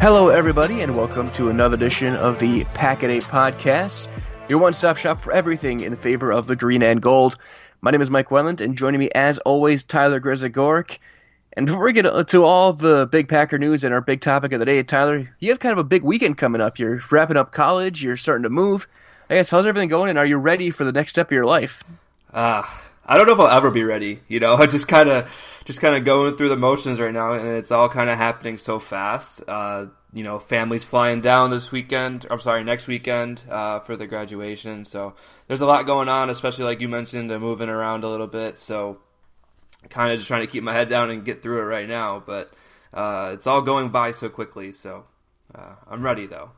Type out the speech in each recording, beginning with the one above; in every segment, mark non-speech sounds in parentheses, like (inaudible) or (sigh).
Hello, everybody, and welcome to another edition of the Pack a Day Podcast, your one stop shop for everything in favor of the green and gold. My name is Mike Wendlandt, and joining me, as always, Tyler Grzegorik. And before we get to all the big Packer news and our big topic of the day, Tyler, you have kind of a big weekend coming up. You're wrapping up college, you're starting to move. I guess, how's everything going, and are you ready for the next step of your life? Uh, I don't know if I'll ever be ready. You know, I (laughs) just kind of, just kind of going through the motions right now, and it's all kind of happening so fast. Uh, you know, families flying down this weekend. I'm sorry, next weekend uh, for the graduation. So there's a lot going on, especially like you mentioned, uh, moving around a little bit. So kind of just trying to keep my head down and get through it right now. But uh, it's all going by so quickly. So uh, I'm ready though.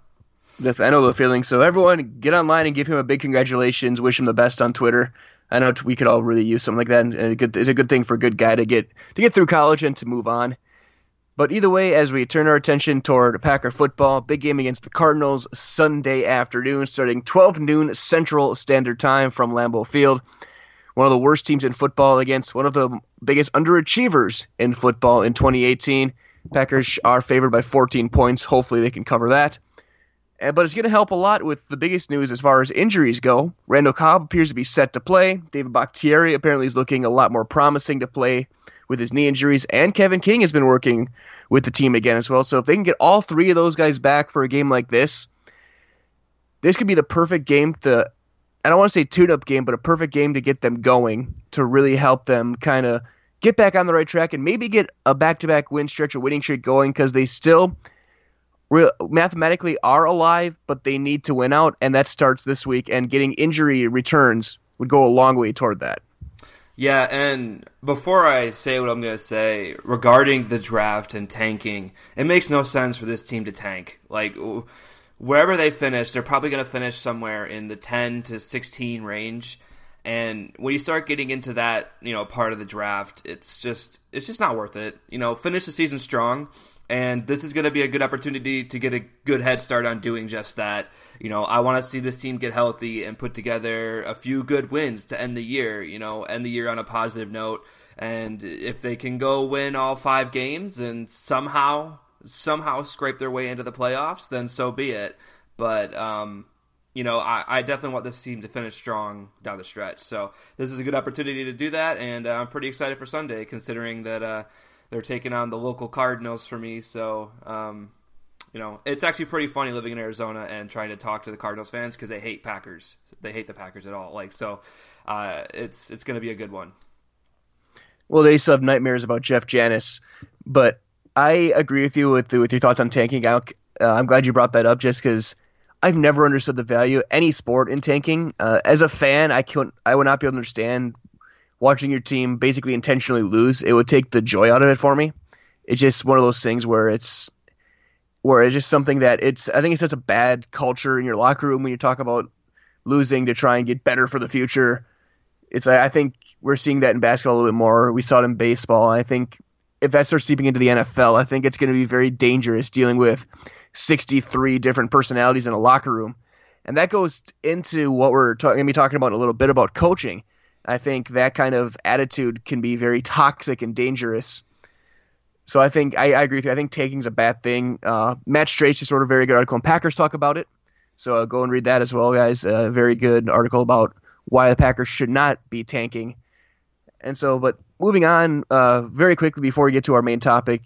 I know the feeling. So everyone, get online and give him a big congratulations. Wish him the best on Twitter. I know we could all really use something like that, and it's a good thing for a good guy to get to get through college and to move on. But either way, as we turn our attention toward Packer football, big game against the Cardinals Sunday afternoon, starting 12 noon Central Standard Time from Lambeau Field. One of the worst teams in football against one of the biggest underachievers in football in 2018. Packers are favored by 14 points. Hopefully, they can cover that. But it's going to help a lot with the biggest news as far as injuries go. Randall Cobb appears to be set to play. David Bakhtiari apparently is looking a lot more promising to play with his knee injuries. And Kevin King has been working with the team again as well. So if they can get all three of those guys back for a game like this, this could be the perfect game to, I don't want to say tune up game, but a perfect game to get them going to really help them kind of get back on the right track and maybe get a back to back win stretch, a winning streak going because they still mathematically are alive, but they need to win out, and that starts this week. And getting injury returns would go a long way toward that. Yeah, and before I say what I'm going to say regarding the draft and tanking, it makes no sense for this team to tank. Like wherever they finish, they're probably going to finish somewhere in the 10 to 16 range. And when you start getting into that, you know, part of the draft, it's just it's just not worth it. You know, finish the season strong and this is going to be a good opportunity to get a good head start on doing just that. You know, I want to see this team get healthy and put together a few good wins to end the year, you know, end the year on a positive note. And if they can go win all five games and somehow, somehow scrape their way into the playoffs, then so be it. But, um, you know, I, I, definitely want this team to finish strong down the stretch. So this is a good opportunity to do that, and uh, I'm pretty excited for Sunday, considering that uh, they're taking on the local Cardinals for me. So, um, you know, it's actually pretty funny living in Arizona and trying to talk to the Cardinals fans because they hate Packers. They hate the Packers at all. Like, so uh, it's it's going to be a good one. Well, they still have nightmares about Jeff Janis, but I agree with you with with your thoughts on tanking. I, am glad you brought that up, just because I've never understood the value of any sport in tanking. Uh, as a fan, I can I would not be able to understand watching your team basically intentionally lose. It would take the joy out of it for me. It's just one of those things where it's where it's just something that it's I think it's such a bad culture in your locker room when you talk about losing to try and get better for the future. It's I think we're seeing that in basketball a little bit more. We saw it in baseball. I think if that starts seeping into the NFL, I think it's going to be very dangerous dealing with 63 different personalities in a locker room. And that goes into what we're going to be talking about in a little bit about coaching. I think that kind of attitude can be very toxic and dangerous. So I think I, I agree with you. I think taking is a bad thing. Uh, Matt Straich just wrote a very good article, and Packers talk about it. So uh, go and read that as well, guys. A very good article about why the Packers should not be tanking. And so, but moving on uh, very quickly before we get to our main topic,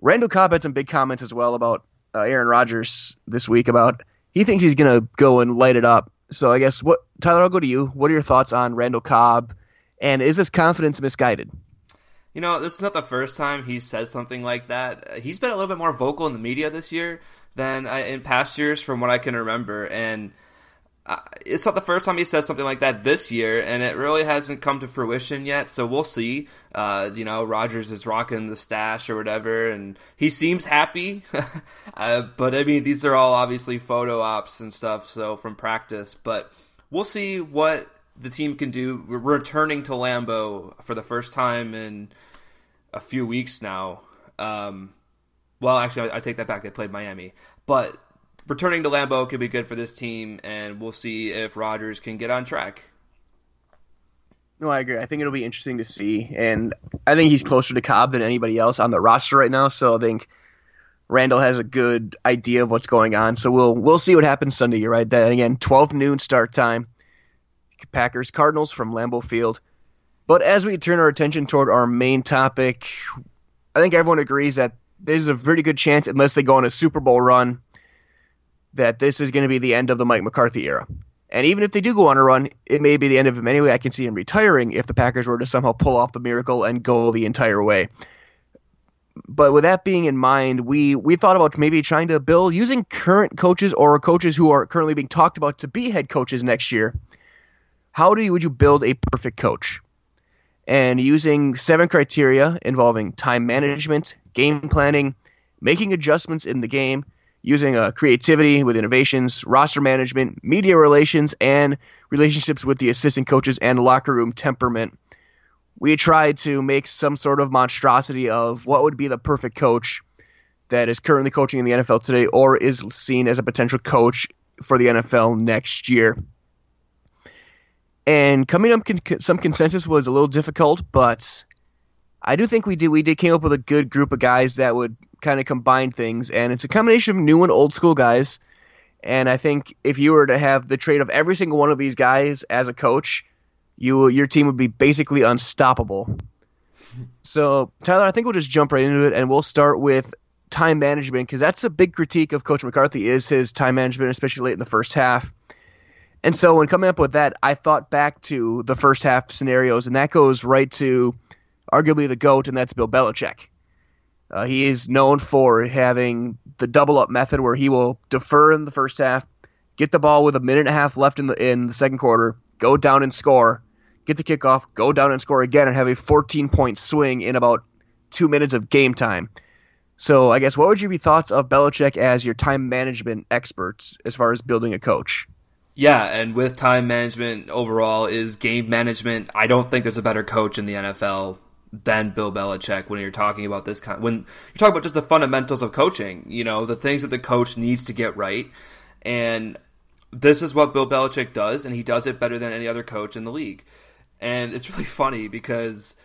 Randall Cobb had some big comments as well about uh, Aaron Rodgers this week about he thinks he's going to go and light it up. So I guess what Tyler, I'll go to you. What are your thoughts on Randall Cobb, and is this confidence misguided? You know, this is not the first time he's said something like that. He's been a little bit more vocal in the media this year than uh, in past years, from what I can remember, and it's not the first time he says something like that this year, and it really hasn't come to fruition yet. So we'll see. Uh, you know, Rodgers is rocking the stash or whatever, and he seems happy. (laughs) uh, but I mean, these are all obviously photo ops and stuff, so from practice. But we'll see what the team can do. We're returning to Lambeau for the first time in a few weeks now. Um, well, actually, I, I take that back. They played Miami, but returning to Lambeau could be good for this team, and we'll see if Rodgers can get on track. No, I agree. I think it'll be interesting to see, and I think he's closer to Cobb than anybody else on the roster right now. So I think Randall has a good idea of what's going on. So we'll we'll see what happens Sunday. You're right. Then again, 12 noon start time. Packers Cardinals from Lambeau Field. But as we turn our attention toward our main topic, I think everyone agrees that there's a pretty good chance, unless they go on a Super Bowl run, that this is going to be the end of the Mike McCarthy era. And even if they do go on a run, it may be the end of him anyway. I can see him retiring if the Packers were to somehow pull off the miracle and go the entire way. But with that being in mind, we we thought about maybe trying to build using current coaches or coaches who are currently being talked about to be head coaches next year. How do you, would you build a perfect coach? And using seven criteria involving time management, game planning, making adjustments in the game, using uh, creativity with innovations, roster management, media relations, and relationships with the assistant coaches and locker room temperament. We tried to make some sort of monstrosity of what would be the perfect coach that is currently coaching in the NFL today or is seen as a potential coach for the NFL next year. And coming up con- some consensus was a little difficult, but I do think we did we did came up with a good group of guys that would kind of combine things, and it's a combination of new and old school guys. And I think if you were to have the trade of every single one of these guys as a coach, you your team would be basically unstoppable. So Tyler, I think we'll just jump right into it, and we'll start with time management because that's a big critique of Coach McCarthy is his time management, especially late in the first half. And so when coming up with that, I thought back to the first half scenarios, and that goes right to arguably the GOAT, and that's Bill Belichick. Uh, he is known for having the double up method where he will defer in the first half, get the ball with a minute and a half left in the in the second quarter, go down and score, get the kickoff, go down and score again, and have a 14 point swing in about two minutes of game time. So I guess what would you be thoughts of Belichick as your time management expert as far as building a coach? Yeah, and with time management overall is game management. I don't think there's a better coach in the NFL than Bill Belichick when you're talking about this kind when you're talking about just the fundamentals of coaching, you know, the things that the coach needs to get right. And this is what Bill Belichick does, and he does it better than any other coach in the league. And it's really (laughs) funny because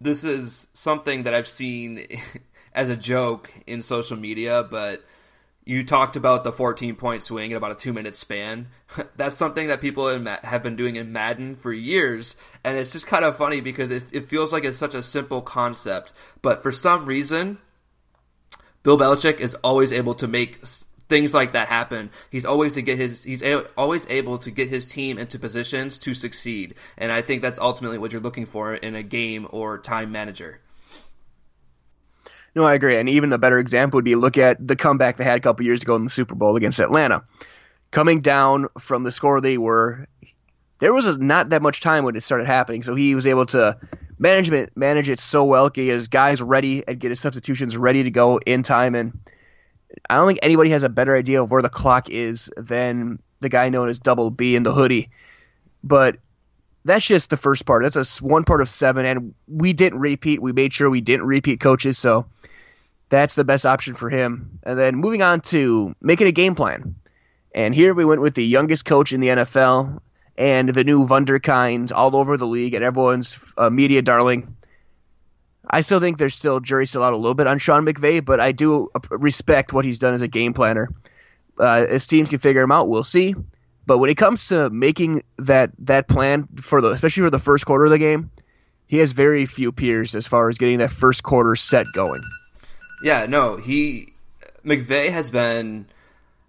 this is something that I've seen (laughs) as a joke in social media, but you talked about the 14 point swing in about a two minute span. (laughs) That's something that people have been doing in Madden for years, and it's just kind of funny because it, it feels like it's such a simple concept, but for some reason, Bill Belichick is always able to make things like that happen. He's always to get his he's a, always able to get his team into positions to succeed, and I think that's ultimately what you're looking for in a game or time manager. No, I agree. And even a better example would be look at the comeback they had a couple years ago in the Super Bowl against Atlanta. Coming down from the score they were, there was not that much time when it started happening, so he was able to management manage it so well, get his guys ready and get his substitutions ready to go in time. And I don't think anybody has a better idea of where the clock is than the guy known as Double B in the hoodie. But that's just the first part. That's a one part of seven, and we didn't repeat. We made sure we didn't repeat coaches, so that's the best option for him. And then moving on to making a game plan. And here we went with the youngest coach in the NFL and the new Wunderkind all over the league and everyone's uh, media darling. I still think there's still jury still out a little bit on Sean McVay, but I do respect what he's done as a game planner. Uh, if teams can figure him out, we'll see. But when it comes to making that that plan for the especially for the first quarter of the game, he has very few peers as far as getting that first quarter set going. Yeah, no, he McVay has been.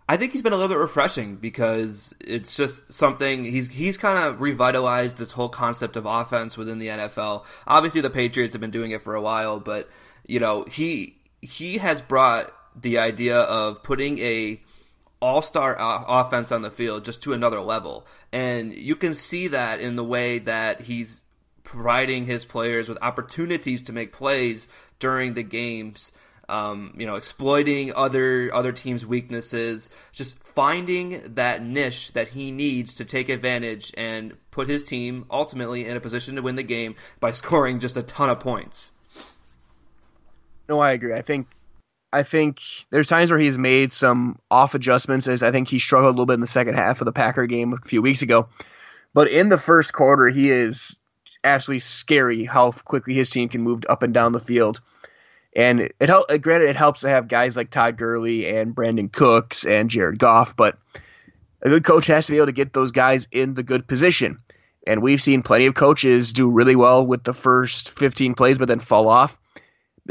I think he's been a little bit refreshing because it's just something he's he's kind of revitalized this whole concept of offense within the NFL. Obviously, the Patriots have been doing it for a while, but you know he he has brought the idea of putting a all-star offense on the field just to another level, and you can see that in the way that he's providing his players with opportunities to make plays during the games um, you know, exploiting other other teams' weaknesses, just finding that niche that he needs to take advantage and put his team ultimately in a position to win the game by (laughs) scoring just a ton of points. No, I agree. I think I think there's times where he's made some off adjustments as I think he struggled a little bit in the second half of the Packer game a few weeks ago. But in the first quarter, he is absolutely scary how quickly his team can move up and down the field. And it help. Uh, granted, it helps to have guys like Todd Gurley and Brandin Cooks and Jared Goff, but a good coach has to be able to get those guys in the good position. And we've seen plenty of coaches do really well with the first 15 plays, but then fall off.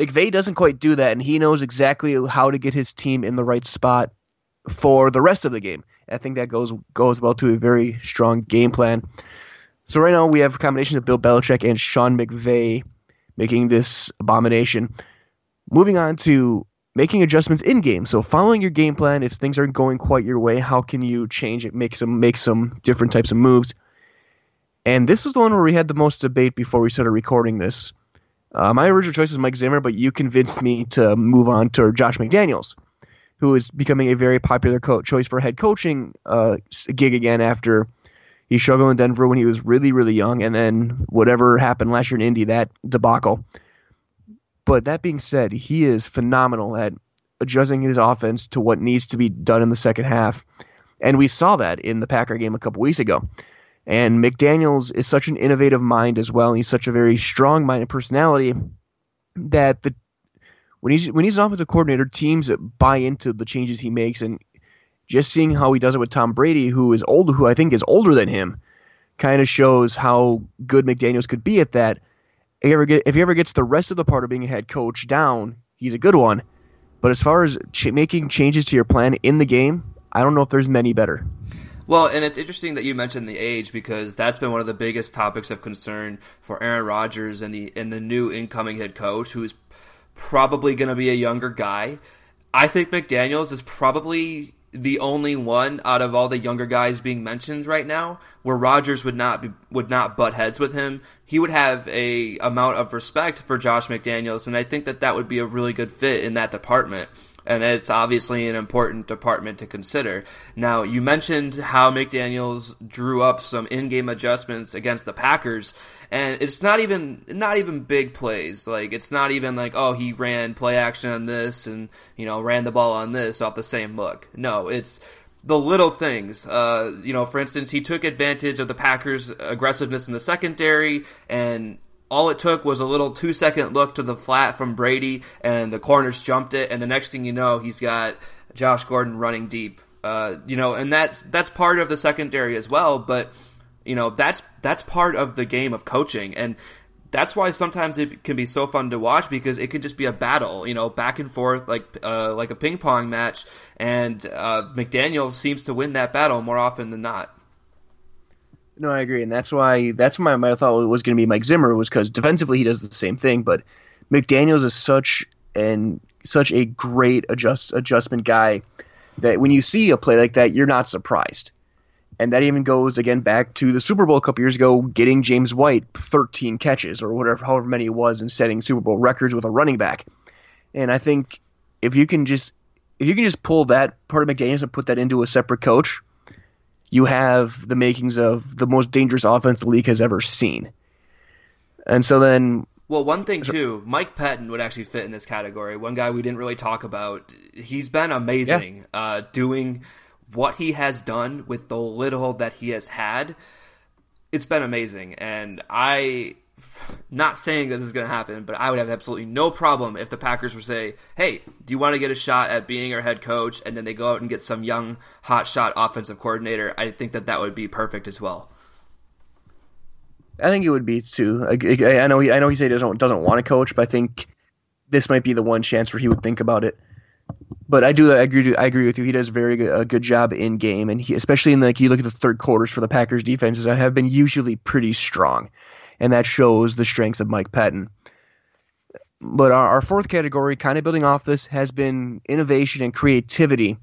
McVay doesn't quite do that, and he knows exactly how to get his team in the right spot for the rest of the game. I think that goes goes well to a very strong game plan. So right now we have a combination of Bill Belichick and Sean McVay making this abomination. Moving on to making adjustments in game. So following your game plan, if things aren't going quite your way, how can you change it, make some make some different types of moves? And this is the one where we had the most debate before we started recording this. Uh, my original choice was Mike Zimmer, but you convinced me to move on to Josh McDaniels, who is becoming a very popular co- choice for head coaching uh, gig again after he struggled in Denver when he was really, really young, and then whatever happened last year in Indy, that debacle. But that being said, he is phenomenal at adjusting his offense to what needs to be done in the second half. And we saw that in the Packer game a couple weeks ago. And McDaniels is such an innovative mind as well. And he's such a very strong minded personality that the when he's when he's an offensive coordinator, teams buy into the changes he makes. And just seeing how he does it with Tom Brady, who is older, who I think is older than him, kind of shows how good McDaniels could be at that if he ever get if he ever gets the rest of the part of being a head coach down, he's a good one. But as far as ch- making changes to your plan in the game, I don't know if there's many better. Well, and it's interesting that you mentioned the age because that's been one of the biggest topics of concern for Aaron Rodgers and the and the new incoming head coach, who's probably going to be a younger guy. I think McDaniels is probably the only one out of all the younger guys being mentioned right now where Rodgers would not be, would not butt heads with him. He would have a amount of respect for Josh McDaniels, and I think that that would be a really good fit in that department. And it's obviously an important department to consider. Now, you mentioned how McDaniels drew up some in-game adjustments against the Packers and it's not even not even big plays. Like it's not even like oh he ran play action on this and you know ran the ball on this off the same look. No, it's the little things. Uh, you know, for instance, he took advantage of the Packers' aggressiveness in the secondary and all it took was a little two second look to the flat from Brady, and the corners jumped it. And the next thing you know, he's got Josh Gordon running deep. Uh, you know, and that's that's part of the secondary as well. But you know, that's that's part of the game of coaching, and that's why sometimes it can be so fun to watch because it can just be a battle, you know, back and forth like uh, like a ping pong match, and uh, McDaniel seems to win that battle more often than not. No, I agree, and that's why that's why my thought it was going to be Mike Zimmer was because defensively he does the same thing, but McDaniels is such and such a great adjust adjustment guy that when you see a play like that, you're not surprised. And that even goes again back to the Super Bowl a couple years ago, getting James White 13 catches or whatever, however many it was, and setting Super Bowl records with a running back. And I think if you can just if you can just pull that part of McDaniels and put that into a separate coach, you have the makings of the most dangerous offense the league has ever seen. And so then well, one thing too, Mike Pettine would actually fit in this category. One guy we didn't really talk about. He's been amazing yeah. uh, doing what he has done with the little that he has had. It's been amazing, and I, not saying that this is going to happen, but I would have absolutely no problem if the Packers were say, "Hey, do you want to get a shot at being our head coach?" And then they go out and get some young hotshot offensive coordinator. I think that that would be perfect as well. I think it would be too. I, I know he, I know he said he doesn't doesn't want to coach, but I think this might be the one chance where he would think about it. But I do I agree I agree with you. He does very good, a good job in game, and he, especially in like you look at the third quarters for the Packers defenses, I have been usually pretty strong, and that shows the strengths of Mike Pettine. But our, our fourth category, kind of building off this, has been innovation and creativity,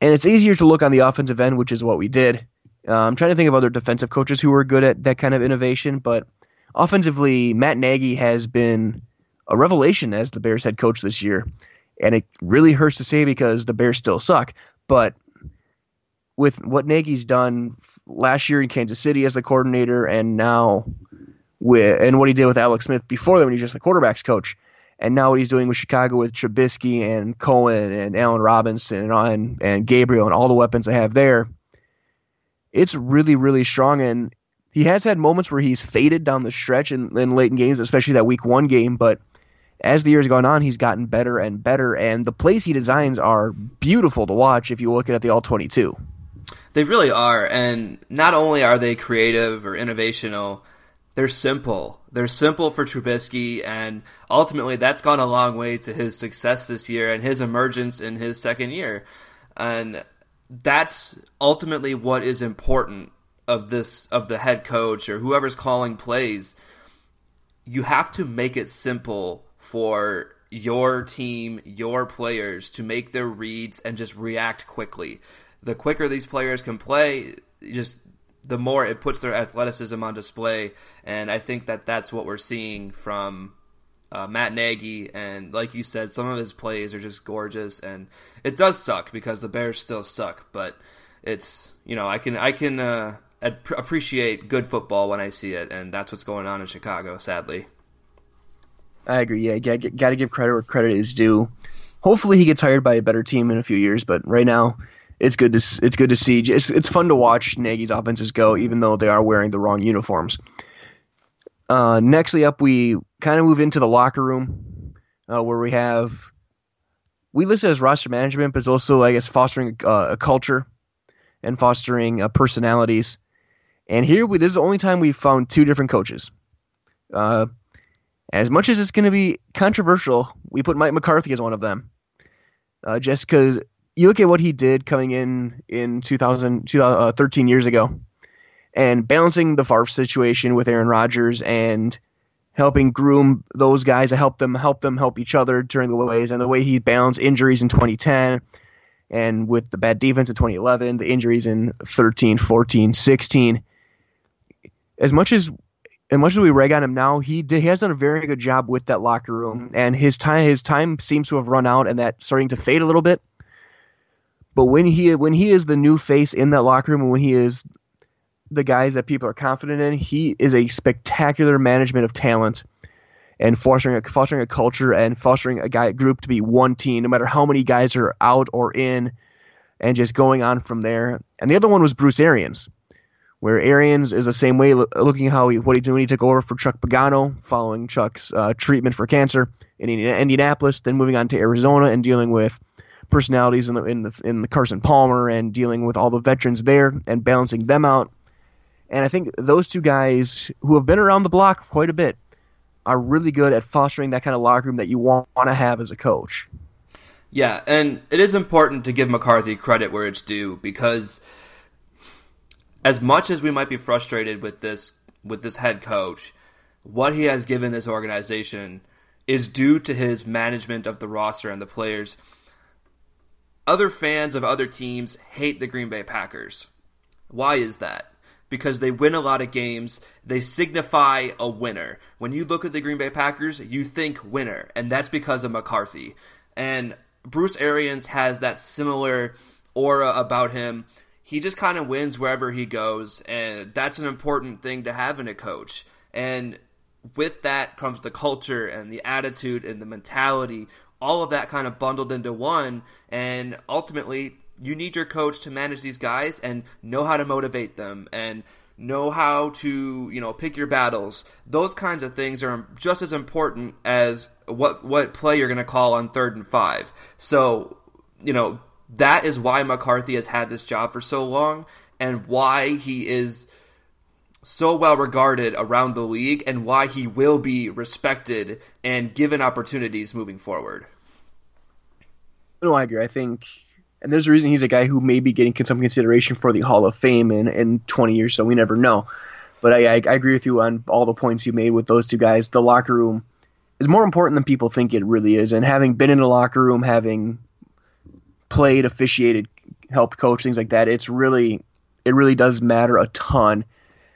and it's easier to look on the offensive end, which is what we did. Uh, I'm trying to think of other defensive coaches who are good at that kind of innovation, but offensively, Matt Nagy has been a revelation as the Bears head coach this year. And it really hurts to say because the Bears still suck. But with what Nagy's done last year in Kansas City as the coordinator, and now with and what he did with Alex Smith before that when he was just the quarterbacks coach, and now what he's doing with Chicago with Trubisky and Cohen and Allen Robinson and, and Gabriel and all the weapons they have there – it's really, really strong. And he has had moments where he's faded down the stretch in, in late in games, especially that week one game. But as the years gone on, he's gotten better and better. And the plays he designs are beautiful to watch if you look at the all 22. They really are. And not only are they creative or innovational, they're simple. They're simple for Trubisky, and ultimately that's gone a long way to his success this year and his emergence in his second year. And that's ultimately what is important of this of the head coach or whoever's calling plays. You have to make it simple for your team, your players to make their reads and just react quickly. The quicker these players can play, just the more it puts their athleticism on display. And I think that that's what we're seeing from uh, Matt Nagy, and like you said, some of his plays are just gorgeous, and it does suck because the Bears still suck, but it's you know I can I can uh, appreciate good football when I see it, and that's what's going on in Chicago, sadly. I agree. Yeah, got to give credit where credit is due. Hopefully, he gets hired by a better team in a few years, but right now, it's good to it's good to see. It's it's fun to watch Nagy's offenses go, even though they are wearing the wrong uniforms. Uh, nextly up, we kind of move into the locker room uh, where we have we list it as roster management, but it's also I guess fostering uh, a culture and fostering uh, personalities. And here we this is the only time we've found two different coaches. Uh, as much as it's going to be controversial, we put Mike McCarthy as one of them. Uh, just because you look at what he did coming in in 2000, 2013 uh, uh, years ago and balancing the Favre situation with Aaron Rodgers and helping groom those guys to help them help them help each other during the ways and the way he balanced injuries in 2010 and with the bad defense in 2011 the injuries in 13 14 16 as much as as much as we rag on him now he did, he has done a very good job with that locker room and his time his time seems to have run out and that starting to fade a little bit but when he when he is the new face in that locker room and when he is the guys that people are confident in. He is a spectacular management of talent and fostering a, fostering a culture and fostering a guy group to be one team, no matter how many guys are out or in, and just going on from there. And the other one was Bruce Arians, where Arians is the same way, looking how he, what he did when he took over for Chuck Pagano, following Chuck's uh, treatment for cancer in Indianapolis, then moving on to Arizona and dealing with personalities in the in the in the Carson Palmer and dealing with all the veterans there and balancing them out. And I think those two guys who have been around the block quite a bit are really good at fostering that kind of locker room that you want, want to have as a coach. Yeah, and it is important to give McCarthy credit where it's due because as much as we might be frustrated with this with this head coach, what he has given this organization is due to his management of the roster and the players. Other fans of other teams hate the Green Bay Packers. Why is that? Because they win a lot of games. They signify a winner. When you look at the Green Bay Packers, you think winner, and that's because of McCarthy. And Bruce Arians has that similar aura about him. He just kind of wins wherever he goes, and that's an important thing to have in a coach. And with that comes the culture and the attitude and the mentality, all of that kind of bundled into one. And ultimately, you need your coach to manage these guys and know how to motivate them and know how to you know pick your battles those kinds of things are just as important as what what play you're going to call on third and five so you know that is why mccarthy has had this job for so long and why he is so well regarded around the league and why he will be respected and given opportunities moving forward. No, I agree. I think, and there's a reason he's a guy who may be getting some consideration for the Hall of Fame in, in 20 years, so we never know. But I, I, I agree with you on all the points you made with those two guys. The locker room is more important than people think it really is. And having been in a locker room, having played, officiated, helped coach, things like that, it's really, it really does matter a ton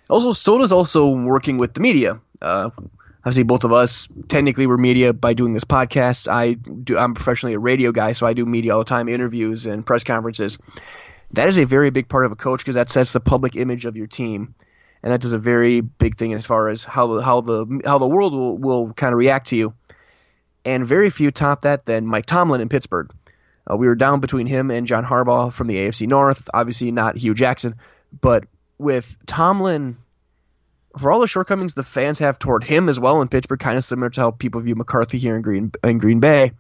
also, Soda's also working with the media. Uh, obviously, both of us technically we're media by doing this podcast. I do. I'm professionally a radio guy, so I do media all the time, interviews and press conferences. That is a very big part of a coach because that sets the public image of your team, and that does a very big thing as far as how how the how the world will, will kind of react to you. And very few top that than Mike Tomlin in Pittsburgh. Uh, we were down between him and John Harbaugh from the AFC North. Obviously, not Hue Jackson, but with Tomlin, for all the shortcomings the fans have toward him as well in Pittsburgh, kind of similar to how people view McCarthy here in Green in Green Bay.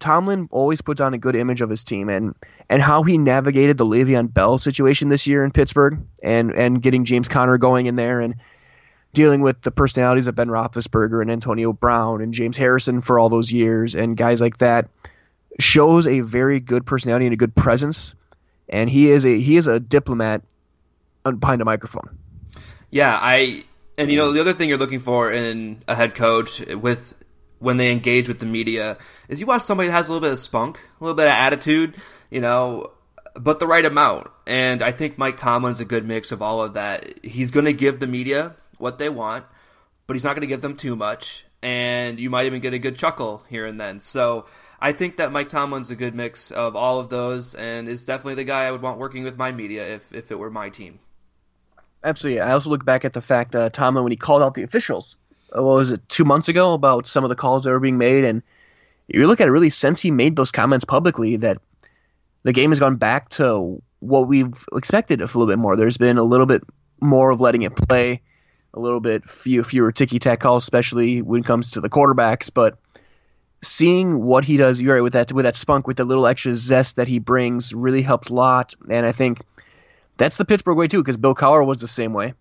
Tomlin always puts on a good image of his team and and how he navigated the Le'Veon Bell situation this year in Pittsburgh and and getting James Conner going in there and dealing with the personalities of Ben Roethlisberger and Antonio Brown and James Harrison for all those years and guys like that shows a very good personality and a good presence. And he is a he is a diplomat behind a microphone. Yeah, I and you know the other thing you're looking for in a head coach with when they engage with the media is you watch somebody that has a little bit of spunk, a little bit of attitude, you know, but the right amount. And I think Mike Tomlin is a good mix of all of that. He's going to give the media what they want, but he's not going to give them too much. And you might even get a good chuckle here and then. So I think that Mike Tomlin's a good mix of all of those and is definitely the guy I would want working with my media if, if it were my team. Absolutely. I also look back at the fact uh, Tomlin when he called out the officials. Uh, what was it two months ago about some of the calls that were being made, and you look at it really since he made those comments publicly that the game has gone back to what we've expected a little bit more. There's been a little bit more of letting it play, a little bit few, fewer ticky tack calls, especially when it comes to the quarterbacks. But seeing what he does, you're right with that with that spunk, with the little extra zest that he brings, really helps a lot. And I think that's the Pittsburgh way too, because Bill Cowher was the same way,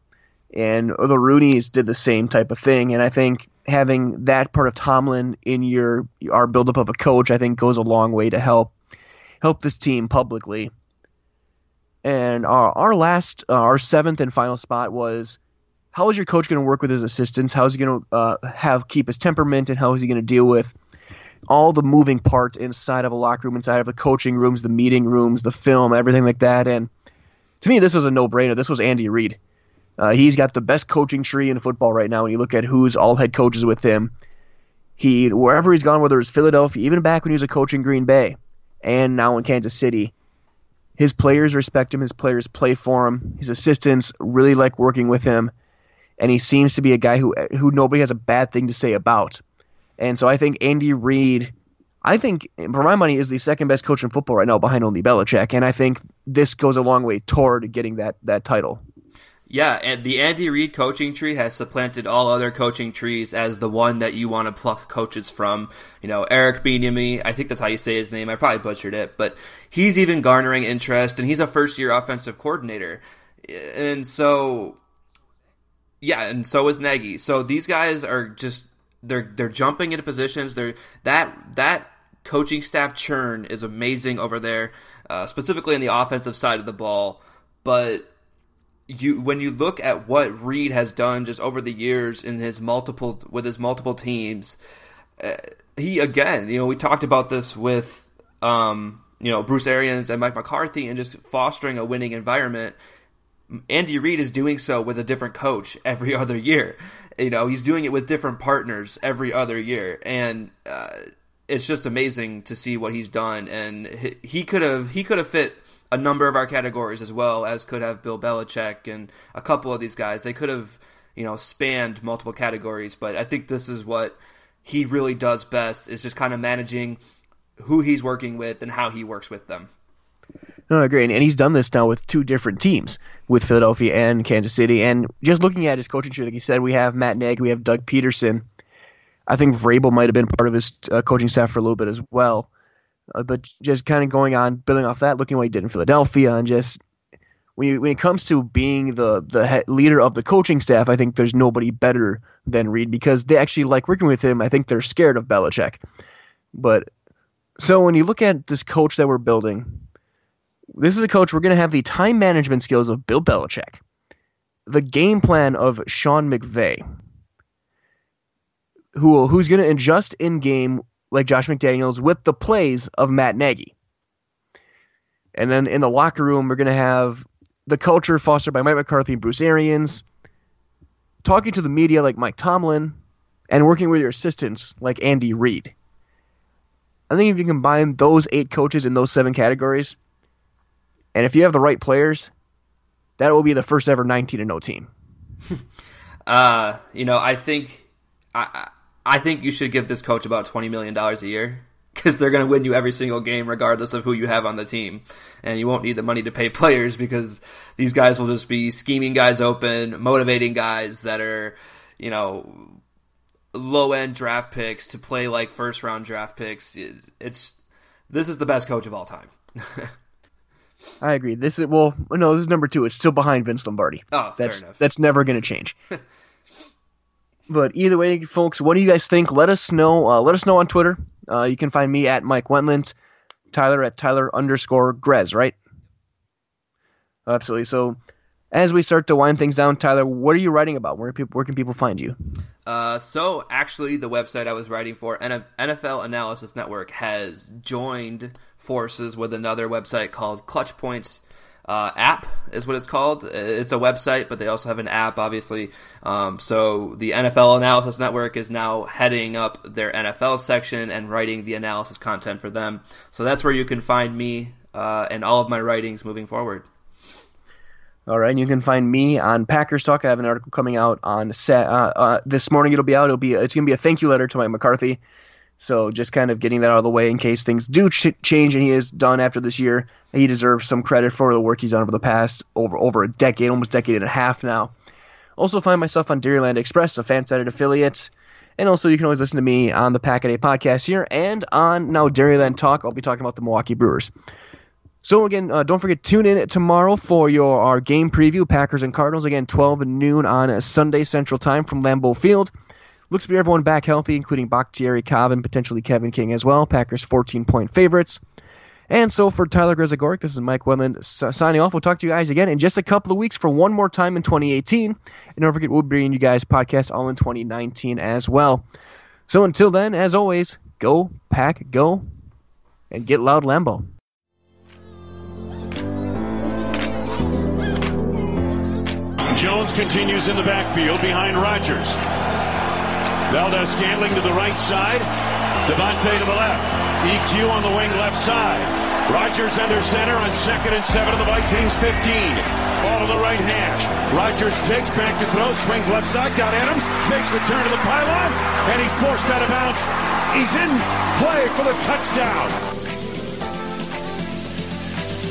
and the Rooneys did the same type of thing. And I think having that part of Tomlin in your our buildup of a coach, I think goes a long way to help help this team publicly. And our our last uh, our seventh and final spot was how is your coach going to work with his assistants? How is he going to uh, have keep his temperament, and how is he going to deal with all the moving parts inside of a locker room, inside of the coaching rooms, the meeting rooms, the film, everything like that, and to me, this is a no-brainer. This was Andy Reid. Uh, he's got the best coaching tree in football right now. When you look at who's all head coaches with him, he wherever he's gone, whether it's Philadelphia, even back when he was a coach in Green Bay, and now in Kansas City, his players respect him. His players play for him. His assistants really like working with him, and he seems to be a guy who who nobody has a bad thing to say about. And so I think Andy Reid I think, for my money, is the second best coach in football right now, behind only Belichick, and I think this goes a long way toward getting that that title. Yeah, and the Andy Reid coaching tree has supplanted all other coaching trees as the one that you want to pluck coaches from. You know, Eric Bieniemy, I think that's how you say his name. I probably butchered it, but he's even garnering interest, and he's a first-year offensive coordinator, and so yeah, and so is Nagy. So these guys are just they're they're jumping into positions. They're that that coaching staff churn is amazing over there, uh, specifically in the offensive side of the ball, but you when you look at what Reid has done just over the years in his multiple with his multiple teams, uh, he again, you know, we talked about this with um, you know Bruce Arians and Mike McCarthy and just fostering a winning environment. Andy Reid is doing so with a different coach every (laughs) other year. You know, he's doing it with different partners every other year, and uh, it's just amazing to see what he's done. And he, could have he could have fit a number of our categories as well as could have Bill Belichick and a couple of these guys. They could have, you know, spanned multiple categories, but I think this is what he really does best is just kind of managing who he's working with and how he works with them. No, I agree. And he's done this now with two different teams, with Philadelphia and Kansas City. And just looking at his coaching tree, like he said, we have Matt Nagy, we have Doug Pederson. I think Vrabel might have been part of his uh, coaching staff for a little bit as well. Uh, but just kind of going on, building off that, looking what he did in Philadelphia, and just when you, when it comes to being the the leader of the coaching staff, I think there's nobody better than Reid because they actually like working with him. I think they're scared of Belichick. But so when you look at this coach that we're building, this is a coach we're going to have the time management skills of Bill Belichick, the game plan of Sean McVay, who who's going to adjust in game like Josh McDaniels with the plays of Matt Nagy. And then in the locker room, we're going to have the culture fostered by Mike McCarthy and Bruce Arians, talking to the media like Mike Tomlin, and working with your assistants like Andy Reid. I think if you combine those eight coaches in those seven categories, and if you have the right players, that will be the first ever 19 0 team. (laughs) uh, you know, I think I, I think you should give this coach about twenty million dollars a year because they're going to win you every single game, regardless of who you have on the team, and you won't need the money to pay (laughs) players because these guys will just be scheming guys open, motivating guys that are, you know, low end draft picks to play like first round draft picks. It's this is the best coach of all time. (laughs) I agree. This is well, no, this is number two. It's still behind Vince Lombardi. Oh, that's that's never going to change. (laughs) But either way, folks, what do you guys think? Let us know. Uh, let us know on Twitter. Uh, you can find me at Mike Wendlandt, Tyler at Tyler underscore Grez, right? Absolutely. So, as we start to wind things down, Tyler, what are you writing about? Where, people, where can people find you? Uh, so, actually, the website I was writing for, NFL Analysis Network, has joined forces with another website called Clutch Points uh, app is what it's called. It's a website, but they also have an app, obviously. Um, so the NFL Analysis Network is now heading up their NFL section and writing the analysis content for them. So that's where you can find me uh, and all of my writings moving forward. All right, and you can find me on Packers Talk. I have an article coming out on uh, uh, this morning. It'll be out. It'll be it's to be a thank you letter to Mike McCarthy. So just kind of getting that out of the way in case things do ch- change and he is done after this year. He deserves some credit for the work he's done over the past over over a decade, almost decade and a half now. Also find myself on Dairyland Express, a FanSided affiliate. And also you can always listen to me on the Pack a podcast here and on now Dairyland Talk. I'll be talking about the Milwaukee Brewers. So again, uh, don't forget tune in tomorrow for your our game preview, Packers and Cardinals. Again, 12 noon on Sunday Central Time from Lambeau Field. Looks to be everyone back healthy, including Bakhtiari Cobb and potentially Kevin King as well. Packers 14 point favorites. And so for Tyler Grzegorik, this is Mike Wendlandt signing off. We'll talk to you guys again in just a couple of weeks for one more time in 2018. And don't forget, we'll be bringing you guys podcasts all in 2019 as well. So until then, as always, go, pack, go, and get loud Lambeau. Jones continues in the backfield behind Rodgers. Valdes-Scantling to the right side. Davante to the left. EQ on the wing left side. Rodgers under center on second and seven of the Vikings 15. Ball to the right hash. Rodgers takes back to throw, swings left side, got Adams, makes the turn to the pylon, and he's forced out of bounds. He's in play for the touchdown.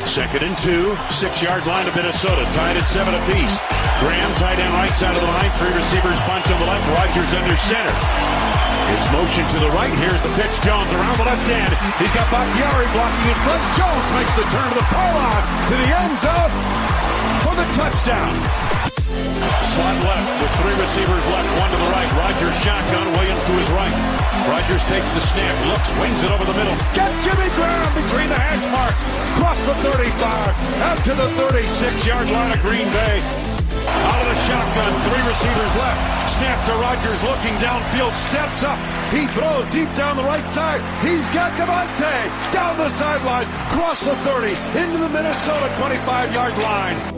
Second and two, six yard line of Minnesota, tied at seven apiece. Graham tight end right side of the line, three receivers bunch on the left, Rodgers under center. It's motion to the right. Here's the pitch. Jones around the left end. He's got Bakhtiari blocking in front. Jones makes the turn to the pylon to the end zone the touchdown. Slot left with three receivers left, one to the right. Rodgers shotgun, Williams to his right. Rodgers takes the snap, looks, wings it over the middle. Get Jimmy Graham between the hash mark. Cross the 35, out to the 36-yard line of Green Bay. Out of the shotgun, three receivers left. Snap to Rodgers, looking downfield, steps up. He throws deep down the right side. He's got Davante down the sideline, cross the 30, into the Minnesota 25-yard line.